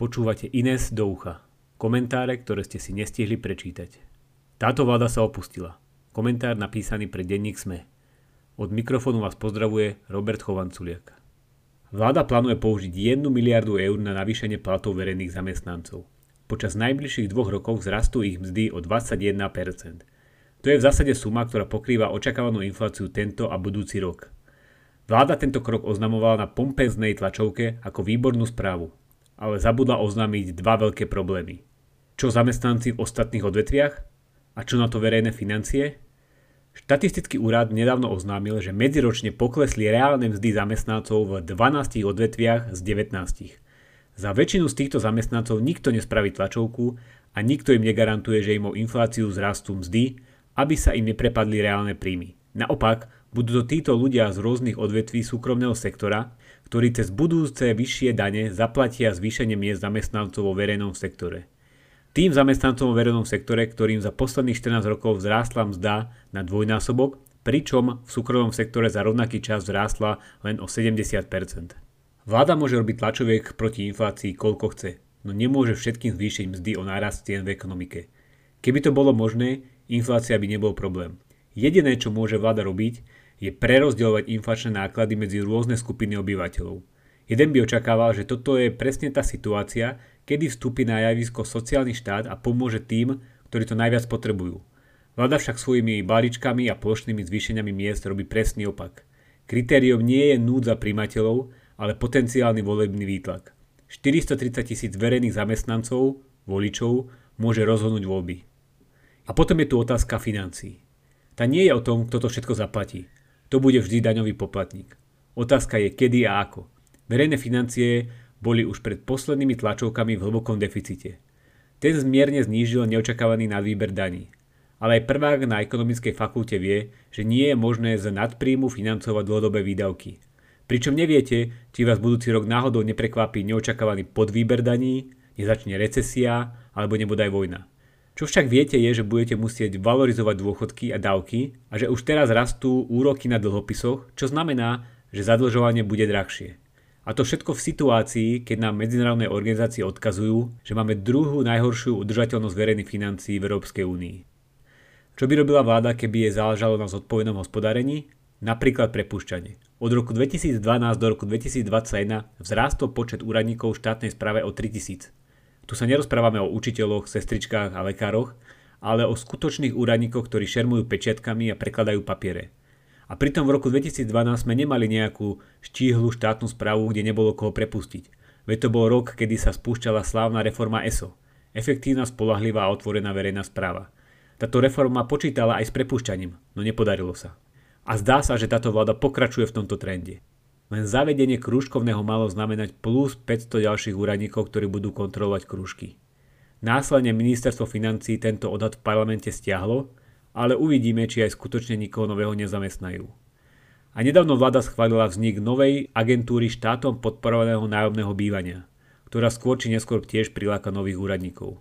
Počúvate Ines do ucha. Komentáre, ktoré ste si nestihli prečítať. Táto vláda sa opustila. Komentár napísaný pre denník SME. Od mikrofónu vás pozdravuje Robert Chovanculiak. Vláda plánuje použiť 1 miliardu eur na navýšenie platov verejných zamestnancov. Počas najbližších dvoch rokov vzrastú ich mzdy o 21%. To je v zásade suma, ktorá pokrýva očakávanú infláciu tento a budúci rok. Vláda tento krok oznamovala na pompeznej tlačovke ako výbornú správu, ale zabudla oznámiť dva veľké problémy. Čo zamestnanci v ostatných odvetviach? A čo na to verejné financie? Štatistický úrad nedávno oznámil, že medziročne poklesli reálne mzdy zamestnancov v 12 odvetviach z 19. Za väčšinu z týchto zamestnancov nikto nespraví tlačovku a nikto im negarantuje, že im o infláciu zrastú mzdy, aby sa im neprepadli reálne príjmy. Naopak, budú to títo ľudia z rôznych odvetví súkromného sektora, ktorí cez budúce vyššie dane zaplatia zvýšenie miest zamestnancov vo verejnom sektore. Tým zamestnancom vo verejnom sektore, ktorým za posledných 14 rokov vzrástla mzda na dvojnásobok, pričom v súkromnom sektore za rovnaký čas vzrástla len o 70%. Vláda môže robiť tlačoviek proti inflácii koľko chce, no nemôže všetkým zvýšiť mzdy o nárast cien v ekonomike. Keby to bolo možné, inflácia by nebol problém. Jediné, čo môže vláda robiť, je prerozdielovať inflačné náklady medzi rôzne skupiny obyvateľov. Jeden by očakával, že toto je presne tá situácia, kedy vstúpi na javisko sociálny štát a pomôže tým, ktorí to najviac potrebujú. Vláda však svojimi balíčkami a plošnými zvýšeniami miest robí presný opak. Kritériom nie je núdza primateľov, ale potenciálny volebný výtlak. 430 tisíc verejných zamestnancov, voličov, môže rozhodnúť voľby. A potom je tu otázka financií. Tá nie je o tom, kto to všetko zaplatí to bude vždy daňový poplatník. Otázka je kedy a ako. Verejné financie boli už pred poslednými tlačovkami v hlbokom deficite. Ten zmierne znížil neočakávaný nadvýber daní. Ale aj prvák na ekonomickej fakulte vie, že nie je možné z nadpríjmu financovať dlhodobé výdavky. Pričom neviete, či vás budúci rok náhodou neprekvapí neočakávaný podvýber daní, nezačne recesia alebo nebude aj vojna. Čo však viete je, že budete musieť valorizovať dôchodky a dávky a že už teraz rastú úroky na dlhopisoch, čo znamená, že zadlžovanie bude drahšie. A to všetko v situácii, keď nám medzinárodné organizácie odkazujú, že máme druhú najhoršiu udržateľnosť verejných financií v Európskej únii. Čo by robila vláda, keby je záležalo na zodpovednom hospodárení? Napríklad prepušťanie. Od roku 2012 do roku 2021 vzrástol počet úradníkov v štátnej správe o 3000. Tu sa nerozprávame o učiteľoch, sestričkách a lekároch, ale o skutočných úradníkoch, ktorí šermujú pečiatkami a prekladajú papiere. A pritom v roku 2012 sme nemali nejakú štíhlu štátnu správu, kde nebolo koho prepustiť. Veď to bol rok, kedy sa spúšťala slávna reforma ESO. Efektívna, spolahlivá a otvorená verejná správa. Táto reforma počítala aj s prepušťaním, no nepodarilo sa. A zdá sa, že táto vláda pokračuje v tomto trende. Len zavedenie krúžkovného malo znamenať plus 500 ďalších úradníkov, ktorí budú kontrolovať krúžky. Následne ministerstvo financí tento odhad v parlamente stiahlo, ale uvidíme, či aj skutočne nikoho nového nezamestnajú. A nedávno vláda schválila vznik novej agentúry štátom podporovaného nájomného bývania, ktorá skôr či neskôr tiež priláka nových úradníkov.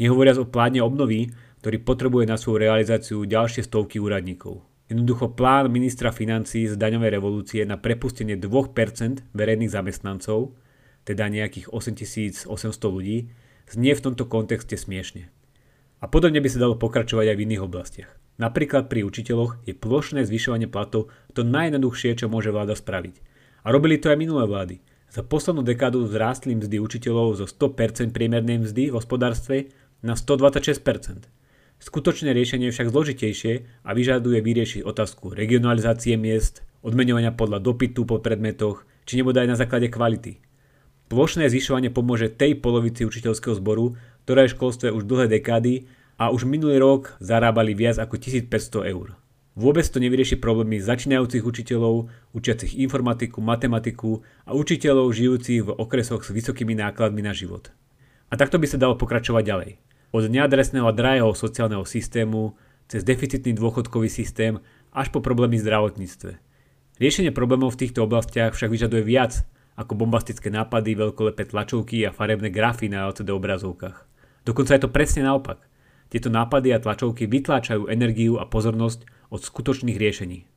Nehovoriac o pláne obnovy, ktorý potrebuje na svoju realizáciu ďalšie stovky úradníkov. Jednoducho plán ministra financí z daňovej revolúcie na prepustenie 2% verejných zamestnancov, teda nejakých 8800 ľudí, znie v tomto kontexte smiešne. A podobne by sa dalo pokračovať aj v iných oblastiach. Napríklad pri učiteľoch je plošné zvyšovanie platov to najjednoduchšie, čo môže vláda spraviť. A robili to aj minulé vlády. Za poslednú dekádu vzrástli mzdy učiteľov zo 100% priemernej mzdy v hospodárstve na 126%. Skutočné riešenie je však zložitejšie a vyžaduje vyriešiť otázku regionalizácie miest, odmeňovania podľa dopytu po predmetoch, či nebude aj na základe kvality. Plošné zvyšovanie pomôže tej polovici učiteľského zboru, ktorá je v školstve už dlhé dekády a už minulý rok zarábali viac ako 1500 eur. Vôbec to nevyrieši problémy začínajúcich učiteľov, učiacich informatiku, matematiku a učiteľov žijúcich v okresoch s vysokými nákladmi na život. A takto by sa dalo pokračovať ďalej. Od neadresného a drahého sociálneho systému, cez deficitný dôchodkový systém až po problémy v zdravotníctve. Riešenie problémov v týchto oblastiach však vyžaduje viac ako bombastické nápady, veľkolepé tlačovky a farebné grafy na LCD obrazovkách. Dokonca je to presne naopak. Tieto nápady a tlačovky vytláčajú energiu a pozornosť od skutočných riešení.